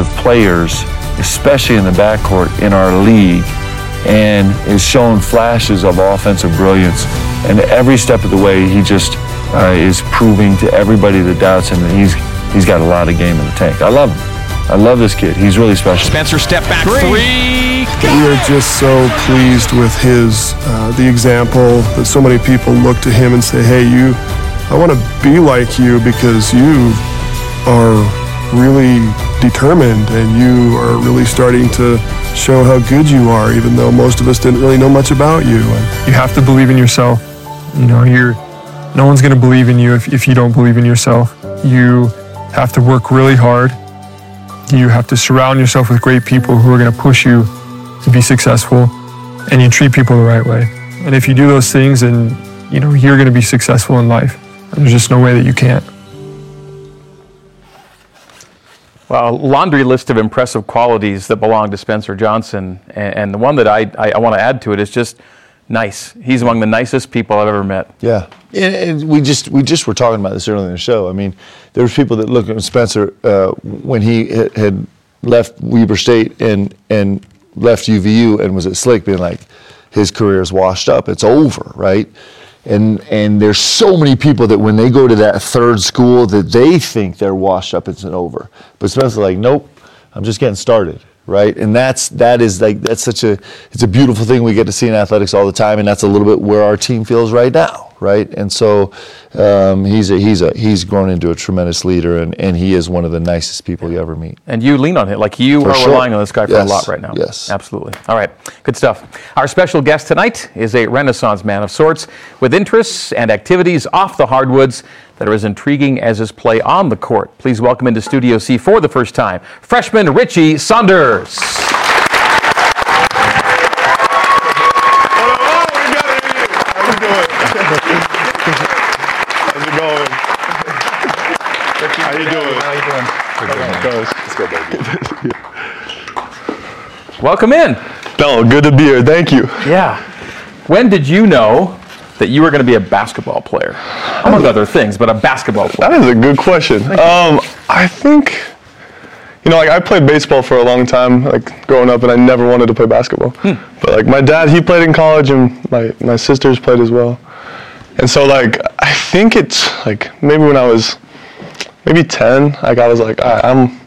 offensive players, especially in the backcourt in our league, and is showing flashes of offensive brilliance. And every step of the way, he just uh, is proving to everybody that doubts him that he's he's got a lot of game in the tank. I love him. I love this kid. He's really special. Spencer step back three. three. We are just so pleased with his uh, the example that so many people look to him and say, "Hey, you, I want to be like you because you are really determined and you are really starting to show how good you are, even though most of us didn't really know much about you." And you have to believe in yourself. You know, you're no one's going to believe in you if, if you don't believe in yourself. You have to work really hard. You have to surround yourself with great people who are going to push you to be successful, and you treat people the right way. And if you do those things, and you know you're going to be successful in life. There's just no way that you can't. Well, a laundry list of impressive qualities that belong to Spencer Johnson, and, and the one that I, I, I want to add to it is just nice. He's among the nicest people I've ever met. Yeah, and, and, we just we just were talking about this earlier in the show. I mean, there was people that looked at Spencer uh, when he had left Weber State and and left UVU and was at Slick, being like, his career is washed up. It's over, right? And and there's so many people that when they go to that third school that they think they're washed up. It's over. But Spencer's like, nope. I'm just getting started right? And that's that is like that's such a it's a beautiful thing we get to see in athletics all the time, and that's a little bit where our team feels right now, right? And so um, he's a he's a he's grown into a tremendous leader, and, and he is one of the nicest people you ever meet. And you lean on him like you For are sure. relying on this guy for yes. a lot right now. Yes, absolutely. All right, good stuff. Our special guest tonight is a Renaissance man of sorts with interests and activities off the hardwoods that are as intriguing as his play on the court. Please welcome into Studio C for the first time, freshman Richie Saunders. Good, Let's go, baby. Welcome in. No, good to be here. Thank you. Yeah. When did you know that you were going to be a basketball player, among other things, but a basketball player? That is a good question. Um, I think, you know, like I played baseball for a long time, like growing up, and I never wanted to play basketball. But like my dad, he played in college, and my my sisters played as well. And so like I think it's like maybe when I was maybe 10, like I was like, right, I'm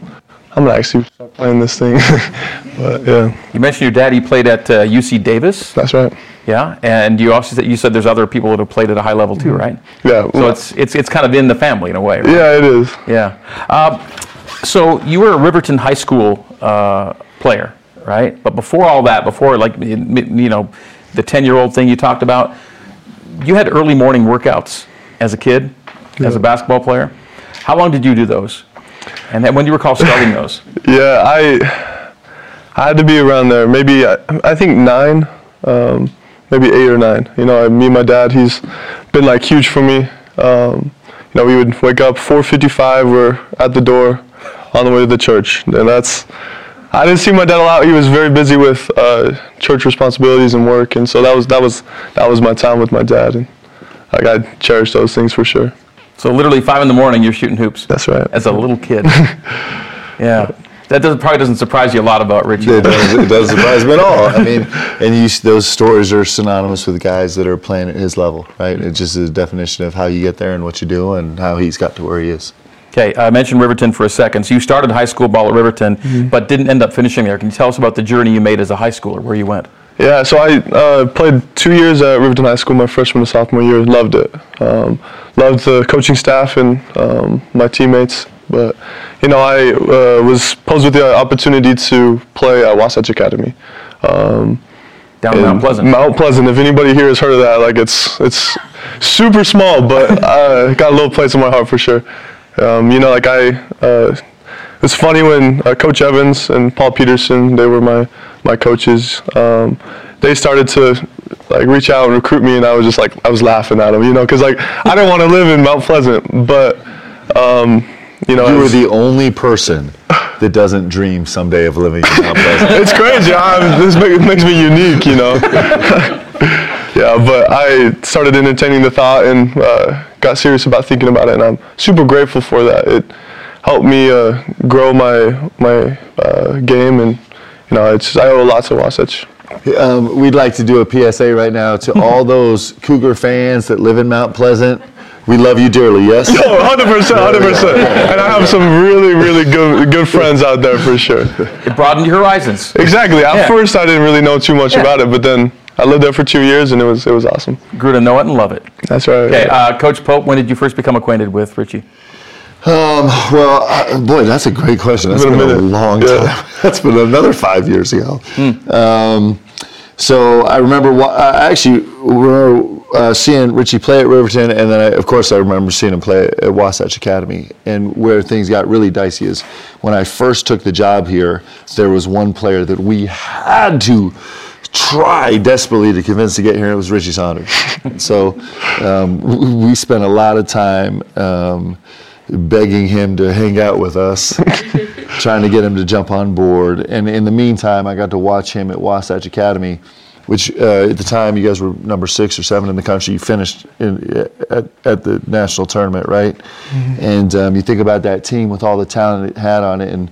I'm gonna actually start playing this thing. but yeah, You mentioned your dad. He played at uh, UC Davis. that's right. Yeah, and you also said you said there's other people that have played at a high level too, right? Yeah. So it's it's it's kind of in the family in a way. Right? yeah, it is. Yeah. Uh, so you were a Riverton High School uh, player, right? But before all that, before like you know the ten-year-old thing you talked about, you had early morning workouts as a kid, as a basketball player. How long did you do those? And then when do you recall starting those? Yeah, I I had to be around there. Maybe I, I think nine, um, maybe eight or nine. You know, me and my dad, he's been like huge for me. Um, you know, we would wake up 4:55. We're at the door, on the way to the church, and that's. I didn't see my dad a lot. He was very busy with uh, church responsibilities and work, and so that was that was that was my time with my dad, and like I cherish those things for sure. So literally five in the morning, you're shooting hoops. That's right. As a little kid. yeah. That doesn't, probably doesn't surprise you a lot about Richie. It does, it does surprise me at all. I mean, and you, those stories are synonymous with guys that are playing at his level, right? It's just a definition of how you get there and what you do and how he's got to where he is. Okay, I mentioned Riverton for a second. So you started high school ball at Riverton, Mm-hmm. but didn't end up finishing there. Can you tell us about the journey you made as a high schooler, where you went? Yeah, so I uh, played two years at Riverton High School, my freshman and sophomore year. Loved it. Um, loved the coaching staff and um, my teammates. But, you know, I uh, was posed with the opportunity to play at Wasatch Academy. Um, Down in Mount Pleasant. Mount Pleasant. If anybody here has heard of that, like it's it's super small, but uh, got a little place in my heart for sure. Um, you know, like I, uh, it's funny when uh, Coach Evans and Paul Peterson, they were my my coaches. Um, they started to like reach out and recruit me, and I was just like I was laughing at them, you know, because like I didn't want to live in Mount Pleasant, but um, you know, You were the only person that doesn't dream someday of living in Mount Pleasant. it's crazy. I'm, this ma- makes me unique, you know. yeah, but I started entertaining the thought and uh, got serious about thinking about it, and I'm super grateful for that. It helped me uh, grow my my uh, game, and you know, it's I owe a lot to Wasatch. Um, we'd like to do a PSA right now to all those Cougar fans that live in Mount Pleasant. We love you dearly, yes? Oh, 100 percent, 100 percent. And I have some really, really good good friends out there for sure. It broadened your horizons. Exactly. At Yeah. first, I didn't really know too much Yeah. about it, but then I lived there for two years, and it was it was awesome. Grew to know it and love it. That's right. Okay, uh, Coach Pope, when did you first become acquainted with Richie? Um, well, uh, boy, that's a great question. That's been been, a a, long Yeah. time. That's been another five years ago. Um, so I remember, wa- I actually remember uh, seeing Richie play at Riverton, and then I, of course I remember seeing him play at Wasatch Academy. And where things got really dicey is when I first took the job here, there was one player that we had to try desperately to convince to get here, and it was Richie Saunders. So um, we spent a lot of time. Um, begging him to hang out with us, trying to get him to jump on board. And in the meantime, I got to watch him at Wasatch Academy, which uh, at the time you guys were number six or seven in the country. You finished in, at, at the national tournament, right? And um, you think about that team with all the talent it had on it, and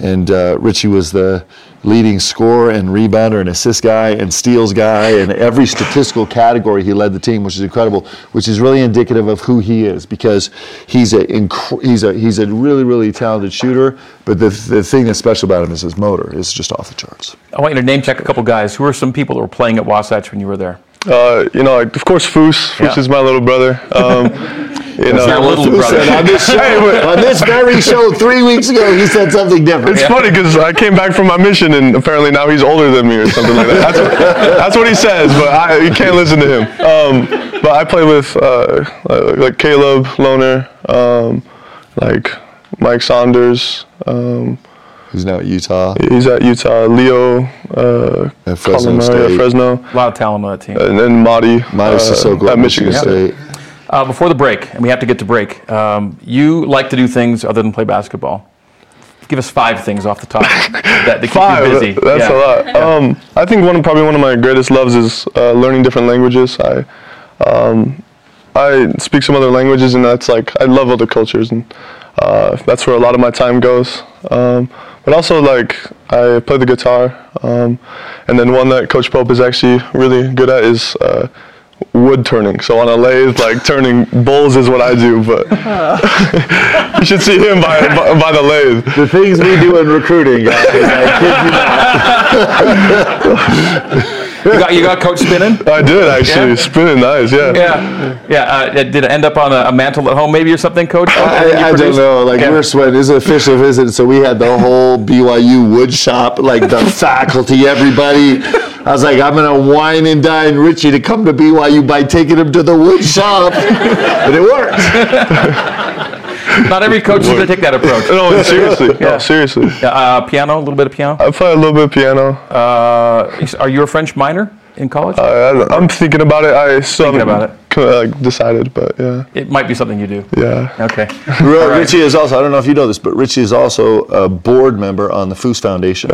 and uh, Richie was the leading scorer and rebounder and assist guy and steals guy and every statistical category he led the team, which is incredible, which is really indicative of who he is because he's a inc- he's a he's a really really talented shooter. But the the thing that's special about him is his motor. It's just off the charts. I want you to name check a couple guys. Who are some people that were playing at Wasatch when you were there? Uh, you know, of course, Foos. Foos Yeah. is my little brother. Um, you know, your little Who brother. said on this show, on this very show three weeks ago, he said something different. It's funny because I came back from my mission and apparently now he's older than me or something like that. That's what, that's what he says, but I, you can't listen to him. Um, but I play with uh, like Caleb Lohner, um, like Mike Saunders. Um, He's now at Utah. he's at Utah. Leo uh, At Fresno Culinary State. Fresno, A lot of talent on that team. and then Madi Midas uh, Sissoko at Michigan State. Uh, before the break, and we have to get to break, um, you like to do things other than play basketball. Give us five things off the top that, that keep Five. you busy. That's Yeah. a lot. Um, I think one probably one of my greatest loves is uh, learning different languages. I um, I speak some other languages, and that's like I love other cultures, and uh, that's where a lot of my time goes. Um, but also like I play the guitar, um, and then one that Coach Pope is actually really good at is. Uh, Wood turning, so on a lathe, like turning bowls is what I do. But you should see him by, by, by the lathe. The things we do in recruiting, guys. I kid you not. You got, you got Coach spinning? I did actually. Yeah. Spinning nice, yeah. Yeah. Yeah. Uh, did it end up on a, a mantle at home maybe or something, Coach? you I, I don't know. Like Yeah. we were sweating. Is an official visit, so we had the whole BYU wood shop, like the faculty, everybody. I was like, I'm gonna wine and dine Richie to come to BYU by taking him to the wood shop, and it worked. Not every coach is going to take that approach. No, seriously. Yeah. No, seriously. Uh, piano, a little bit of piano. I play a little bit of piano. Uh, are you a French minor in college? I, I'm thinking about it. I still Thinking haven't about co- like, decided, but yeah. it might be something you do. Yeah. Okay. Ri- All right. Richie is also. I don't know if you know this, but Richie is also a board member on the Foos Foundation.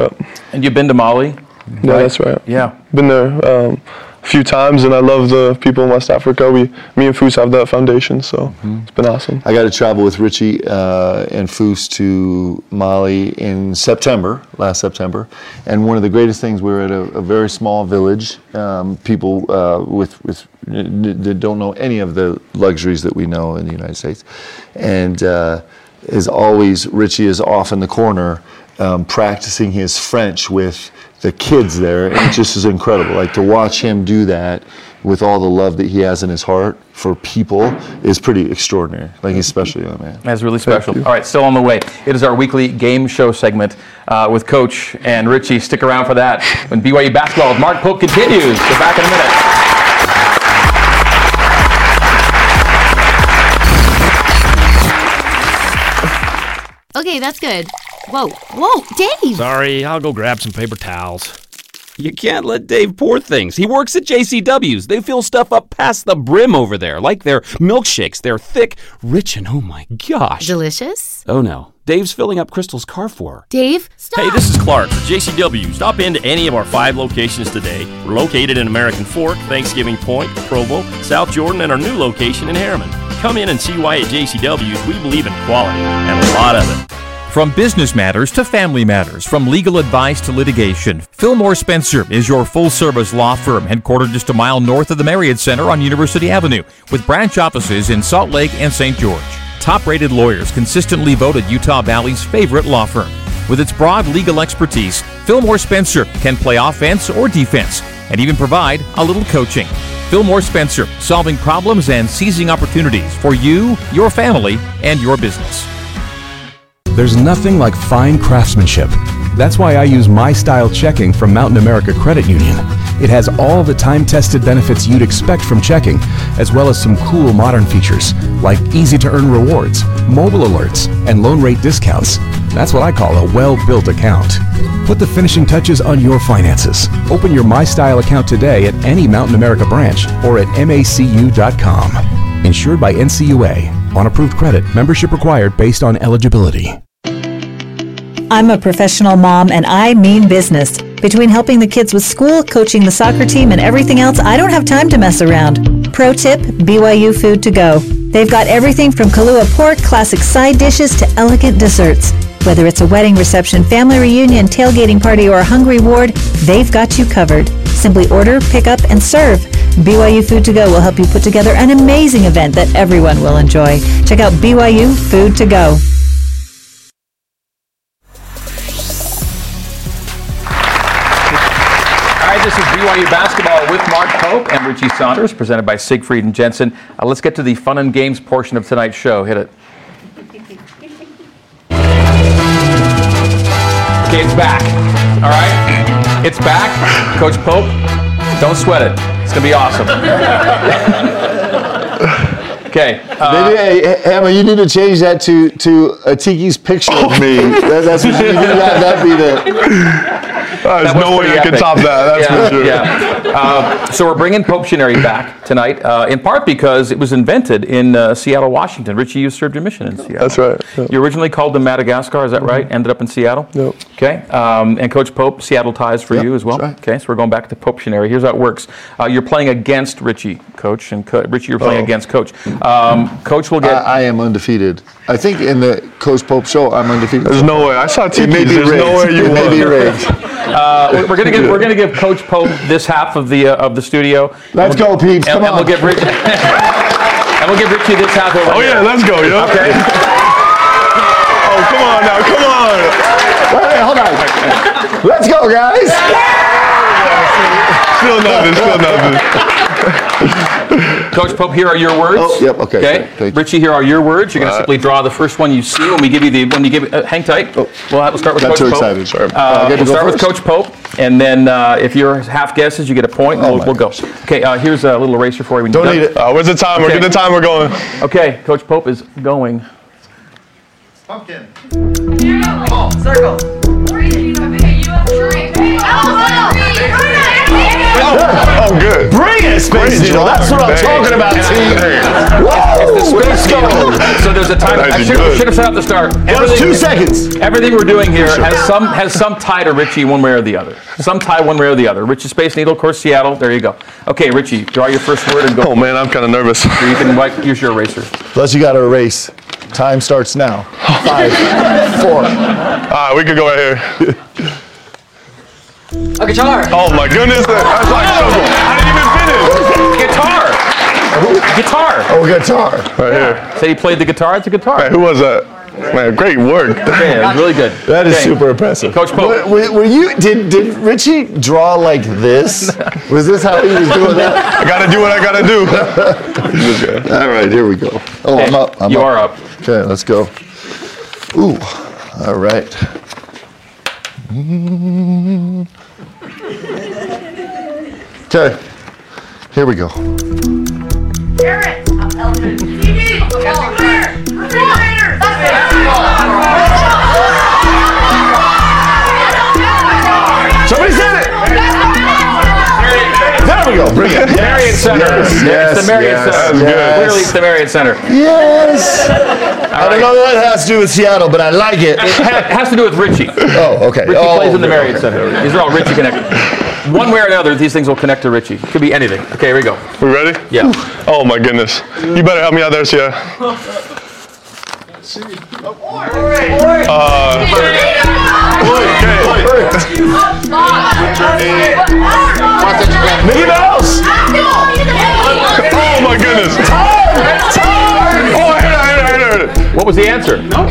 And you've been to Mali? Yeah, that's right. Yeah. Been there um, a few times, and I love the people in West Africa. We, me and Foos have that foundation, so Mm-hmm. it's been awesome. I got to travel with Richie uh, and Foos to Mali in September, last September. And one of the greatest things, we were at a, a very small village, um, people uh, with, with that don't know any of the luxuries that we know in the United States. And uh, as always, Richie is off in the corner um, practicing his French with the kids there. And it just is incredible. Like to watch him do that with all the love that he has in his heart for people is pretty extraordinary. Like he's a special young man. That's really special. All right, still on the way. It is our weekly game show segment uh, with Coach and Richie. Stick around for that when BYU basketball with Mark Pope continues. We're back in a minute. Okay, that's good. Whoa, whoa, Dave! Sorry, I'll go grab some paper towels. You can't let Dave pour things. He works at JCW's. They fill stuff up past the brim over there, like their milkshakes. They're thick, rich, and oh my gosh. Delicious? Oh no, Dave's filling up Crystal's car for her. Dave, stop! Hey, this is Clark for JCW. Stop into any of our five locations today. We're located in American Fork, Thanksgiving Point, Provo, South Jordan, and our new location in Herriman. Come in and see why at JCW's we believe in quality and a lot of it. From business matters to family matters, from legal advice to litigation, Fillmore Spencer is your full service law firm headquartered just a mile north of the Marriott Center on University Avenue, with branch offices in Salt Lake and St. George. Top rated lawyers consistently voted Utah Valley's favorite law firm. With its broad legal expertise, Fillmore Spencer can play offense or defense and even provide a little coaching. Fillmore Spencer, solving problems and seizing opportunities for you, your family, and your business. There's nothing like fine craftsmanship. That's why I use My Style Checking from Mountain America Credit Union. It has all the time tested benefits you'd expect from checking, as well as some cool modern features like easy to earn rewards, mobile alerts, and loan rate discounts. That's what I call a well built account. Put the finishing touches on your finances. Open your My Style account today at any Mountain America branch or at macu.com. Insured by NCUA. On approved credit, membership required based on eligibility. I'm a professional mom and I mean business. Between helping the kids with school, coaching the soccer team, and everything else, I don't have time to mess around. Pro tip BYU Food to Go. They've got everything from Kahlua pork, classic side dishes, to elegant desserts. Whether it's a wedding reception, family reunion, tailgating party, or a hungry ward, they've got you covered. Simply order, pick up, and serve. BYU Food to Go will help you put together an amazing event that everyone will enjoy. Check out BYU Food to Go. All right, this is BYU basketball with Mark Pope and Richie Saunders, presented by Siegfried and Jensen. Uh, let's get to the fun and games portion of tonight's show. Hit it. Okay, it's back. All right, it's back. Coach Pope, don't sweat it. It's gonna be awesome. okay. uh, Maybe, hey, Emma, you need to change that to to a Tiki's picture of me. That, that's what you need to have that be the. There's That was no way pretty I can epic. top that. That's yeah, for sure. Yeah. Uh, so we're bringing Popetionary back tonight, uh, in part because it was invented in uh, Seattle, Washington. Richie, you served your mission in Seattle. That's right. Yeah. You originally called them Madagascar, is that right? Ended up in Seattle? Yep. Okay. Um, and Coach Pope, Seattle ties for Yep, you as well. that's right. Okay, so we're going back to Popetionary. Here's how it works. Uh, you're playing against Richie, Coach, and Co- Richie, you're playing Oh. against Coach. Um, Coach will get. I, I am undefeated. I think in the Coach Pope show, I'm undefeated. There's no way. I saw It Tiki's. may There's rigged. no way you it may be rigged. Uh, we're gonna give we're gonna give Coach Pope this half of the uh, of the studio. Let's go, peeps. And, Come and we'll get Rich, and we'll give Richie this half over Oh here. yeah, let's go, yo. Okay. Oh come on now, come on. Wait, wait, hold on. Let's go, guys. Still nothing. Still nothing. Coach Pope, here are your words. Oh, yep, okay, Okay. thank- thank you. Richie, here are your words. You're going to simply draw the first one you see when we give you the when you give. Uh, hang tight. Oh, we'll, have, we'll start with got Coach too Pope. excited. Sorry. Uh, I we'll go start with? Coach Pope, and then uh, if your half guesses, you get a point. Oh we'll, we'll go. gosh. Okay. Uh, here's a little eraser for you. When Don't you're need done. it. Uh, where's the timer? Okay. Get the timer going. Okay. Coach Pope is going. Pumpkin. Oh, Oh, good. Bring it, Space Great Needle. That's what I'm Thanks. talking about, team. Whoa, let's go. So there's a time. I should, should have set up the start. That's two seconds. Everything we're doing here has some has some tie to Richie one way or the other. Some tie one way or the other. Richie Space Needle, of course, Seattle. There you go. Okay, Richie, draw your first word and go. Oh man, I'm kind of nervous. So You can wipe, use your eraser. Plus, you got to erase. Time starts now. Five, four. All right, we could go right here. A guitar. Oh my goodness, that's like trouble. I didn't even finish. Guitar. Guitar. Oh, guitar. Right here. Say he played the guitar. It's a guitar. Man, who was that? Man, great work. Okay, it really good. That is Okay. super impressive. Coach Pope. Were, were- were you? Did did Richie draw like this? Was this how he was doing that? I gotta do what I gotta do. All right, here we go. Oh, I'm up. I'm you up. are up. Okay, let's go. Ooh, all right. Mm. Okay, here we go. Somebody said it. There we go. Bring it. Marriott Center. Yes, it's the Marriott yes, Center. yes. Clearly, it's the Marriott Center. Yes. I don't know what that has to do with Seattle, but I like it. It ha- has to do with Richie. Oh, okay. Richie oh, plays in the okay. Center. These are all Richie connected. One way or another, these things will connect to Richie. Could be anything. Okay, here we go. We ready? Yeah. Oh my goodness. You better help me out there, Sia. Mickey Mouse! Oh my goodness. Oh, I heard it, I heard it, I heard it. What was the answer? No,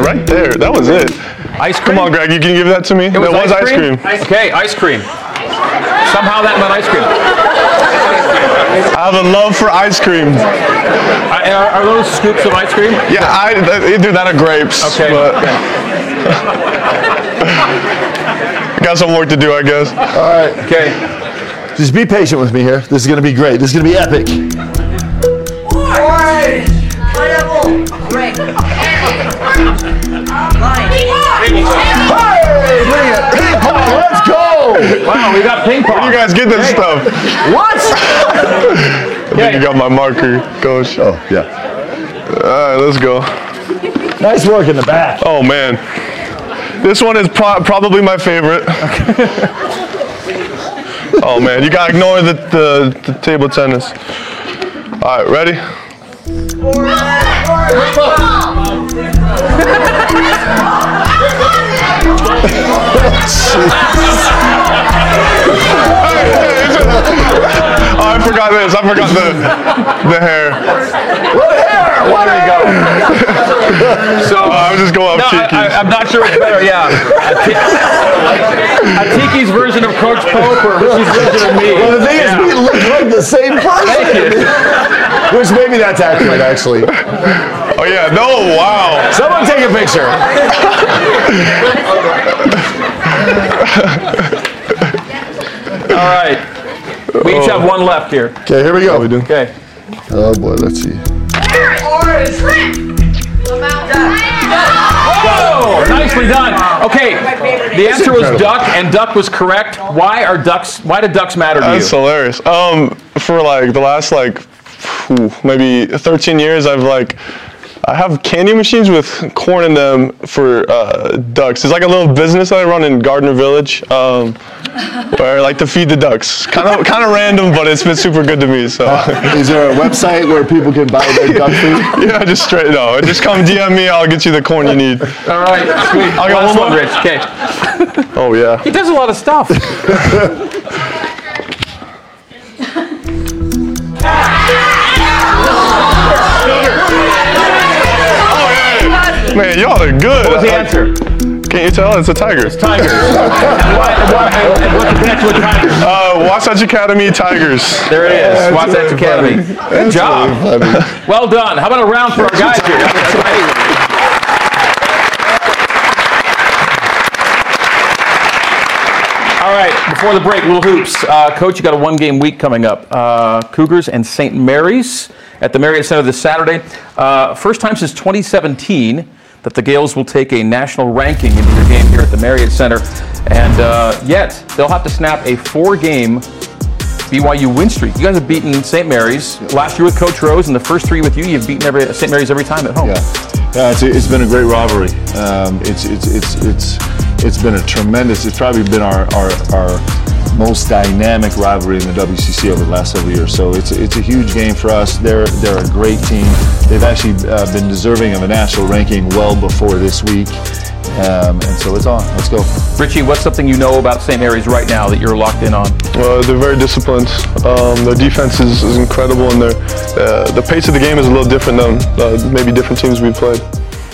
right there. That was it. Ice cream. Come on, Greg. You can give that to me. It that was, was ice cream. Okay, ice cream. Somehow that meant ice cream. I have a love for ice cream. Uh, are, are- are those scoops of ice cream? Yeah, I either that or grapes. Okay. But got some work to do, I guess. All right. Okay. Just be patient with me here. This is going to be great. This is going to be epic. Orange, pineapple, grape, Hey, bring it. Ping pong. Let's go. Wow, we got ping Where pong. do you guys get this stuff? What? I think you got my marker, coach. Oh, yeah. All right, let's go. Nice work in the back. Oh man, this one is pro- probably my favorite. oh man, you gotta ignore the, the, the table tennis. All right, ready? Oh, I forgot this. I forgot the the hair. What hair? What There we go. So Oh, I was just going no, off I, Tiki's. am not sure what's better. Yeah, a, Tiki's version of Coach Pope or Richie's version of me. Well, the thing Yeah. is, we look like the same person. Which maybe that's accurate, actually. Oh yeah, no, wow. Someone take a picture. All right. We each have oh. one left here. Okay, here we go. We do. Okay. Oh boy, let's see. Nicely done. Okay. The answer was duck, and duck was correct. Why are ducks? Why do ducks matter to you? That's hilarious. Um, for like the last like maybe 13 years, I've like I have candy machines with corn in them for uh, ducks. It's like a little business that I run in Gardner Village, um, where I like to feed the ducks. Kind of kind of random, but it's been super good to me. So Is there a website where people can buy their duck food? yeah, just straight no, just come DM me. I'll get you the corn you need. All right. Sweet. I got Last one one, more. Rich. Okay. Oh yeah. He does a lot of stuff. Man, y'all are good. What was the answer? Can't you tell? It's a tiger. Tigers. and what, and what, and what's the connection with tigers? Uh, Wasatch Academy Tigers. There it is. that's Wasatch really Academy. funny. Good That's job. really. Well done. How about a round for our guys here? That's amazing. All right, before the break, little hoops. Uh, Coach, you got a one-game week coming up. Uh, Cougars and St. Mary's at the Marriott Center this Saturday. Uh, first time since 2017 that the Gaels will take a national ranking into their game here at the Marriott Center, and uh, yet they'll have to snap a four-game BYU win streak. You guys have beaten St. Mary's last year with Coach Rose, and the first three with you. You've beaten every, St. Mary's every time at home. Yeah, yeah it's, it's been a great rivalry. Um, it's, it's, it's, it's, it's been a tremendous, it's probably been our, our, our most dynamic rivalry in the WCC over the last several years. So it's, it's a huge game for us. They're, they're a great team. They've actually uh, been deserving of a national ranking well before this week. Um, and so it's on. Let's go. Richie, what's something you know about St. Mary's right now that you're locked in on? Uh, they're very disciplined. Um, their defense is, is incredible, and their uh, the pace of the game is a little different than uh, maybe different teams we've played.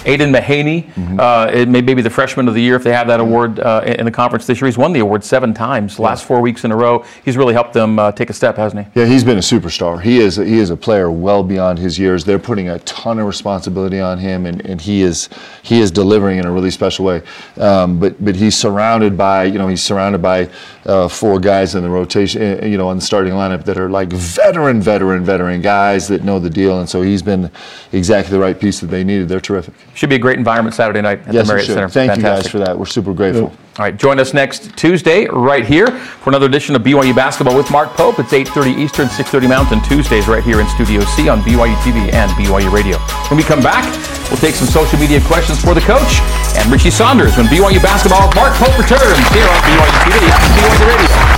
Aidan Mahaney, uh, it may maybe the freshman of the year if they have that award uh, in the conference this year. He's won the award seven times, last four weeks in a row. He's really helped them uh, take a step, hasn't he? Yeah, he's been a superstar. He is he is a player well beyond his years. They're putting a ton of responsibility on him, and, and he is he is delivering in a really special way. Um, but but he's surrounded by you know he's surrounded by uh, four guys in the rotation uh, you know on the starting lineup that are like veteran veteran veteran guys that know the deal, and so he's been exactly the right piece that they needed. They're terrific. Should be a great environment Saturday night at yes, the Marriott. Center. Thank you guys for that. We're super grateful. All right, join us next Tuesday right here for another edition of BYU Basketball with Mark Pope. It's 8.30 Eastern, 6.30 Mountain, Tuesdays right here in Studio C on BYU TV and BYU Radio. When we come back, we'll take some social media questions for the coach and Richie Saunders when BYU Basketball with Mark Pope returns here on BYU TV and BYU Radio.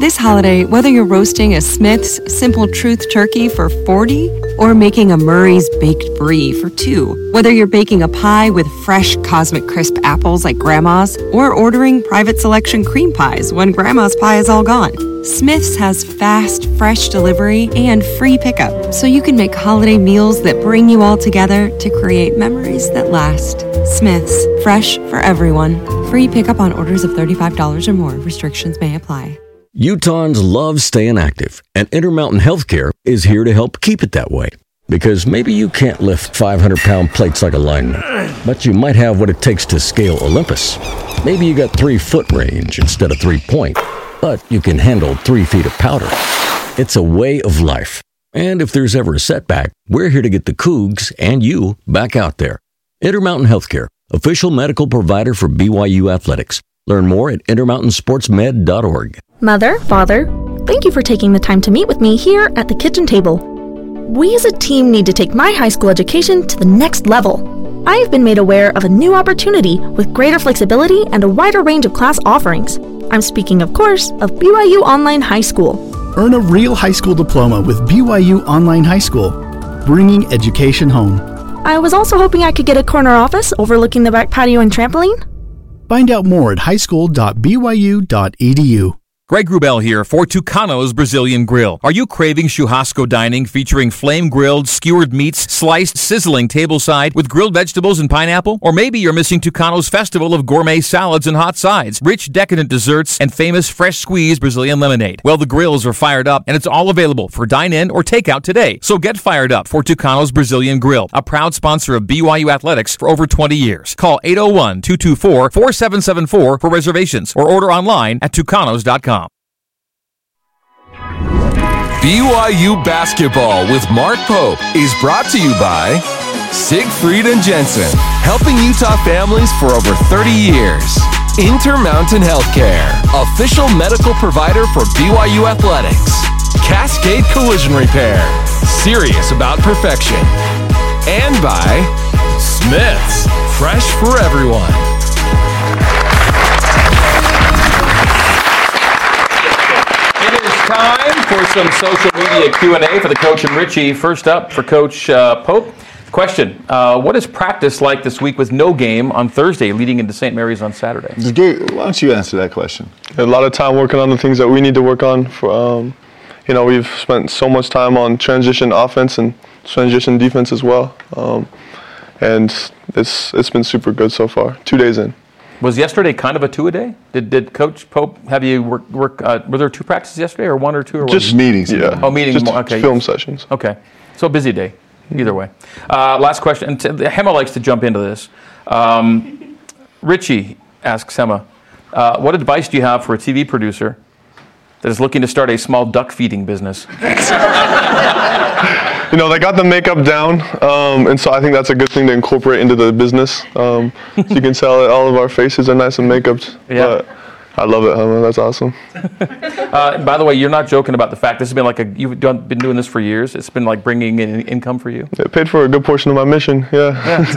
This holiday, whether you're roasting a Smith's Simple Truth turkey for 40 or making a Murray's Baked Brie for 2, whether you're baking a pie with fresh Cosmic Crisp apples like Grandma's or ordering private selection cream pies when Grandma's pie is all gone, Smith's has fast, fresh delivery and free pickup so you can make holiday meals that bring you all together to create memories that last. Smith's, fresh for everyone. Free pickup on orders of $35 or more. Restrictions may apply. Utahns love staying active, and Intermountain Healthcare is here to help keep it that way. Because maybe you can't lift 500 pound plates like a lineman, but you might have what it takes to scale Olympus. Maybe you got three foot range instead of three point, but you can handle three feet of powder. It's a way of life. And if there's ever a setback, we're here to get the Cougs and you back out there. Intermountain Healthcare, official medical provider for BYU Athletics. Learn more at intermountainsportsmed.org. Mother, Father, thank you for taking the time to meet with me here at the kitchen table. We as a team need to take my high school education to the next level. I have been made aware of a new opportunity with greater flexibility and a wider range of class offerings. I'm speaking, of course, of BYU Online High School. Earn a real high school diploma with BYU Online High School, bringing education home. I was also hoping I could get a corner office overlooking the back patio and trampoline. Find out more at highschool.byu.edu. Greg Wrubell here for Tucano's Brazilian Grill. Are you craving churrasco dining featuring flame grilled, skewered meats, sliced, sizzling tableside with grilled vegetables and pineapple? Or maybe you're missing Tucano's festival of gourmet salads and hot sides, rich decadent desserts, and famous fresh squeezed Brazilian lemonade. Well, the grills are fired up and it's all available for dine in or takeout today. So get fired up for Tucano's Brazilian Grill, a proud sponsor of BYU Athletics for over 20 years. Call 801 224 4774 for reservations or order online at tucanos.com. BYU Basketball with Mark Pope is brought to you by Siegfried and Jensen, helping Utah families for over 30 years. Intermountain Healthcare, official medical provider for BYU Athletics. Cascade Collision Repair, serious about perfection. And by Smith's, fresh for everyone. It is time for some social media Q&A for the coach and Richie. First up for Coach uh, Pope. Question, uh, what is practice like this week with no game on Thursday leading into St. Mary's on Saturday? why don't you answer that question? A lot of time working on the things that we need to work on. For um, you know, we've spent so much time on transition offense and transition defense as well, um, and it's it's been super good so far. Two days in. Was yesterday kind of a two a day? Did, did Coach Pope have you work? work uh, were there two practices yesterday, or one or two, or Just what? meetings, yeah. Oh, meetings. Just okay. film sessions. Okay, so busy day. Either way. Uh, last question. And t- Hema likes to jump into this. Um, Richie asks Hema, uh, "What advice do you have for a TV producer that is looking to start a small duck feeding business?" You know, they got the makeup down, um, and so I think that's a good thing to incorporate into the business. Um, so you can tell that all of our faces are nice and makeuped. Yeah. But I love it, Hema. That's awesome. Uh, by the way, you're not joking about the fact this has been like a you've done, been doing this for years. It's been like bringing in income for you. It paid for a good portion of my mission. Yeah.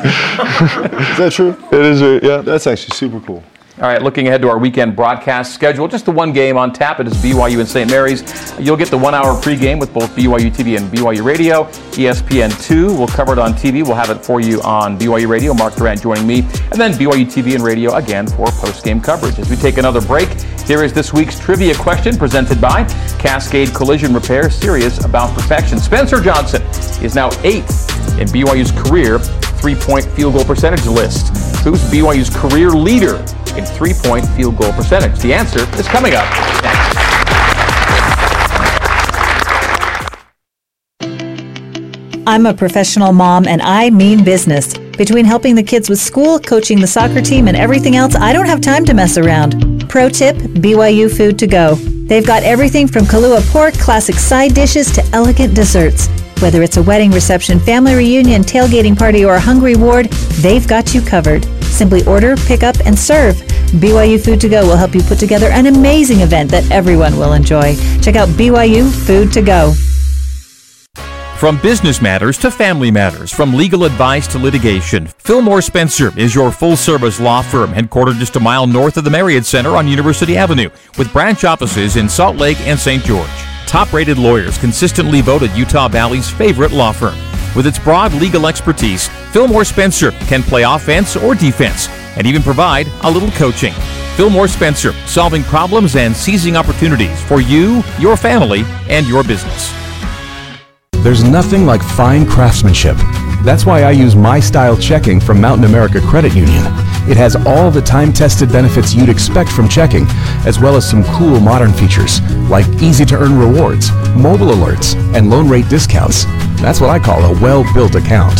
Is that true? It is. uh, Yeah. That's actually super cool. All right, looking ahead to our weekend broadcast schedule, just the one game on tap. It is BYU and St. Mary's. You'll get the one-hour pregame with both BYU TV and BYU Radio. E ESPN2 we'll cover it on TV. We'll have it for you on BYU Radio. Mark Durrant joining me, and then BYU TV and Radio again for post-game coverage. As we take another break, here is this week's trivia question presented by Cascade Collision Repair. Serious about perfection. Spencer Johnson is now eighth in BYU's career three-point field goal percentage list. Who's BYU's career leader in three-point field goal percentage? The answer is coming up next. I'm a professional mom and I mean business. Between helping the kids with school, coaching the soccer team, and everything else, I don't have time to mess around. Pro tip BYU Food to Go. They've got everything from Kahlua pork, classic side dishes, to elegant desserts. Whether it's a wedding reception, family reunion, tailgating party, or a hungry ward, they've got you covered. Simply order, pick up, and serve. BYU Food to Go will help you put together an amazing event that everyone will enjoy. Check out BYU Food to Go. From business matters to family matters, from legal advice to litigation, Fillmore Spencer is your full service law firm headquartered just a mile north of the Marriott Center on University Avenue with branch offices in Salt Lake and St. George. Top rated lawyers consistently voted Utah Valley's favorite law firm. With its broad legal expertise, Fillmore Spencer can play offense or defense and even provide a little coaching. Fillmore Spencer, solving problems and seizing opportunities for you, your family, and your business. There's nothing like fine craftsmanship. That's why I use My Style Checking from Mountain America Credit Union. It has all the time tested benefits you'd expect from checking, as well as some cool modern features like easy to earn rewards, mobile alerts, and loan rate discounts. That's what I call a well built account.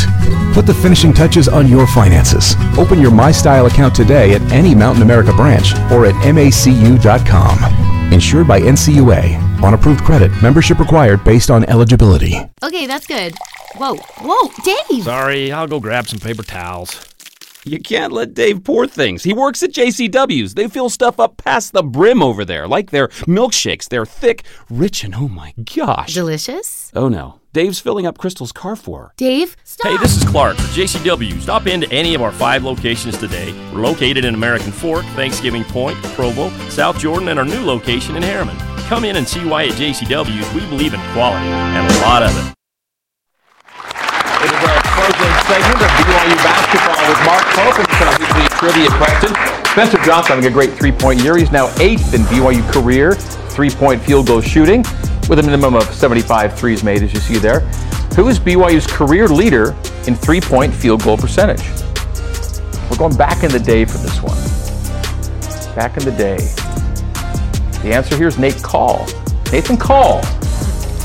Put the finishing touches on your finances. Open your MyStyle account today at any Mountain America branch or at macu.com. Insured by NCUA. On approved credit. Membership required based on eligibility. Okay, that's good. Whoa, whoa, Dave! Sorry, I'll go grab some paper towels. You can't let Dave pour things. He works at JCW's. They fill stuff up past the brim over there, like their milkshakes. They're thick, rich, and oh my gosh. Delicious? Oh no. Dave's filling up Crystal's car for her. Dave, stop! Hey, this is Clark for JCW. Stop into any of our five locations today. We're located in American Fork, Thanksgiving Point, Provo, South Jordan, and our new location in Herriman. Come in and see why at JCW's we believe in quality and a lot of it. Our closing segment of BYU basketball with Mark Pope and some weekly trivia questions. Spencer Johnson having a great three-point year. He's now eighth in BYU career three-point field goal shooting with a minimum of 75 threes made, as you see there. Who is BYU's career leader in three-point field goal percentage? We're going back in the day for this one. Back in the day. The answer here is Nate Call. Nathan Call.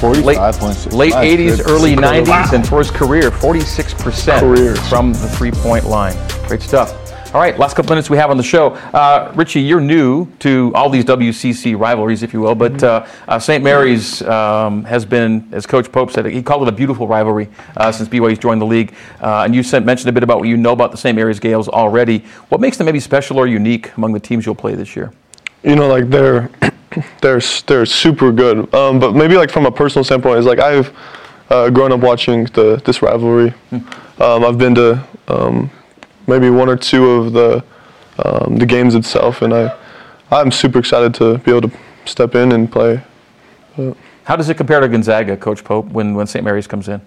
45.6. Late My 80s, goodness. early 90s, Wow. and for his career, 46% Career. from the three-point line. Great stuff. All right, last couple minutes we have on the show. Uh, Richie, you're new to all these WCC rivalries, if you will, but uh, uh, St. Mary's um, has been, as Coach Pope said, he called it a beautiful rivalry uh, since BYU's joined the league. Uh, and you said, mentioned a bit about what you know about the St. Mary's Gaels already. What makes them maybe special or unique among the teams you'll play this year? you know, like they're they're they're super good. Um, but maybe like from a personal standpoint, is like I've uh, grown up watching the this rivalry. Um, I've been to um, maybe one or two of the um, the games itself, and I I'm super excited to be able to step in and play. Uh, How does it compare to Gonzaga, Coach Pope, when, when St. Mary's comes in?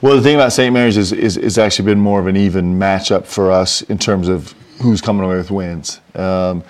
Well, the thing about St. Mary's is, is, is actually been more of an even matchup for us in terms of who's coming away with wins. Um,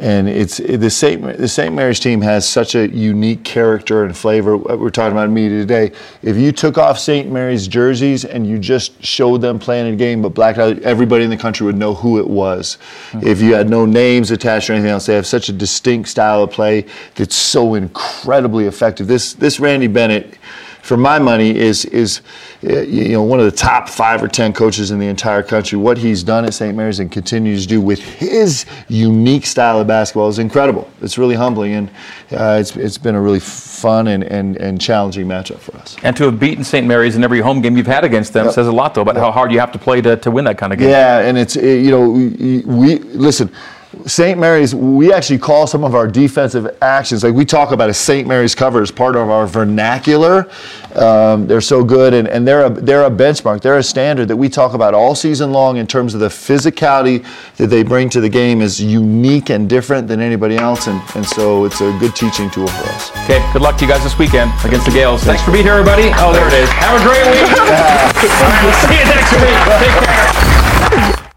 and it's the St. the St. Mary's team has such a unique character and flavor. What We're talking about in media today. If you took off St. Mary's jerseys and you just showed them playing a game, but blacked out, everybody in the country would know who it was. Hmm. If you had no names attached or anything else, they have such a distinct style of play that's so incredibly effective. This this Randy Bennett for my money, is is uh, you know one of the top five or ten coaches in the entire country. What he's done at St. Mary's and continues to do with his unique style of basketball is incredible. It's really humbling, and uh, it's it's been a really fun and, and, and challenging matchup for us. And to have beaten St. Mary's in every home game you've had against them Yep. says a lot, though, about how hard you have to play to, to win that kind of game. Yeah, and it's you know we, we listen. St. Mary's, we actually call some of our defensive actions like we talk about a St. Mary's cover as part of our vernacular. Um, they're so good, and, and they're a they're a benchmark. They're a standard that we talk about all season long in terms of the physicality that they bring to the game is unique and different than anybody else, and, and so it's a good teaching tool for us. Okay, good luck to you guys this weekend against the Gaels. Thanks for being here, everybody. Oh, there it is. Have a great week. All right, we'll see you next week. Take care.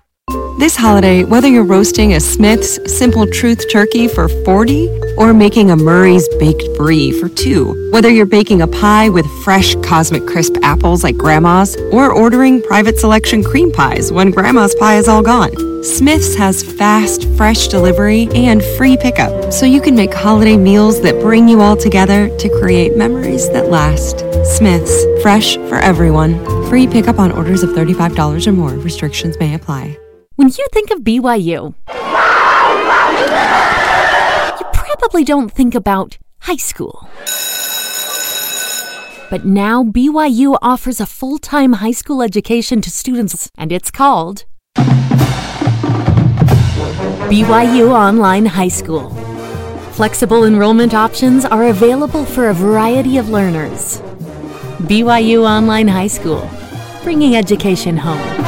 This holiday, whether you're roasting a Smith's Simple Truth turkey for 40 or making a Murray's Baked Brie for two, whether you're baking a pie with fresh Cosmic Crisp apples like Grandma's or ordering private selection cream pies when Grandma's pie is all gone, Smith's has fast, fresh delivery and free pickup so you can make holiday meals that bring you all together to create memories that last. Smith's, fresh for everyone. Free pickup on orders of $35 or more. Restrictions may apply. When you think of BYU, you probably don't think about high school. But now BYU offers a full time high school education to students, and it's called BYU Online High School. Flexible enrollment options are available for a variety of learners. BYU Online High School, bringing education home.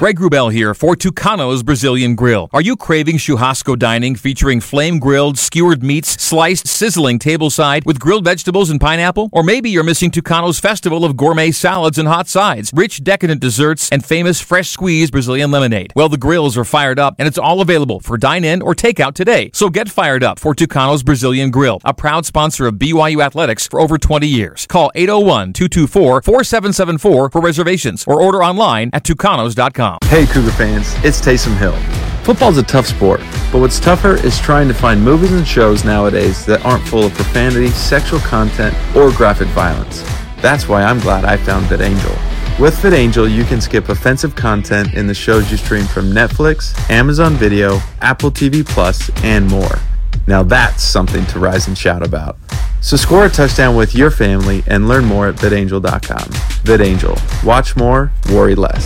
Greg Wrubell here for Tucano's Brazilian Grill. Are you craving churrasco dining featuring flame grilled, skewered meats, sliced, sizzling tableside with grilled vegetables and pineapple? Or maybe you're missing Tucano's festival of gourmet salads and hot sides, rich, decadent desserts, and famous fresh squeezed Brazilian lemonade. Well, the grills are fired up and it's all available for dine in or takeout today. So get fired up for Tucano's Brazilian Grill, a proud sponsor of BYU Athletics for over 20 years. Call 801 224 4774 for reservations or order online at tucanos.com. Hey Cougar fans, it's Taysom Hill. Football's a tough sport, but what's tougher is trying to find movies and shows nowadays that aren't full of profanity, sexual content, or graphic violence. That's why I'm glad I found VidAngel. With VidAngel, you can skip offensive content in the shows you stream from Netflix, Amazon Video, Apple TV Plus, and more. Now that's something to rise and shout about. So score a touchdown with your family and learn more at vidangel.com. VidAngel. Watch more, worry less.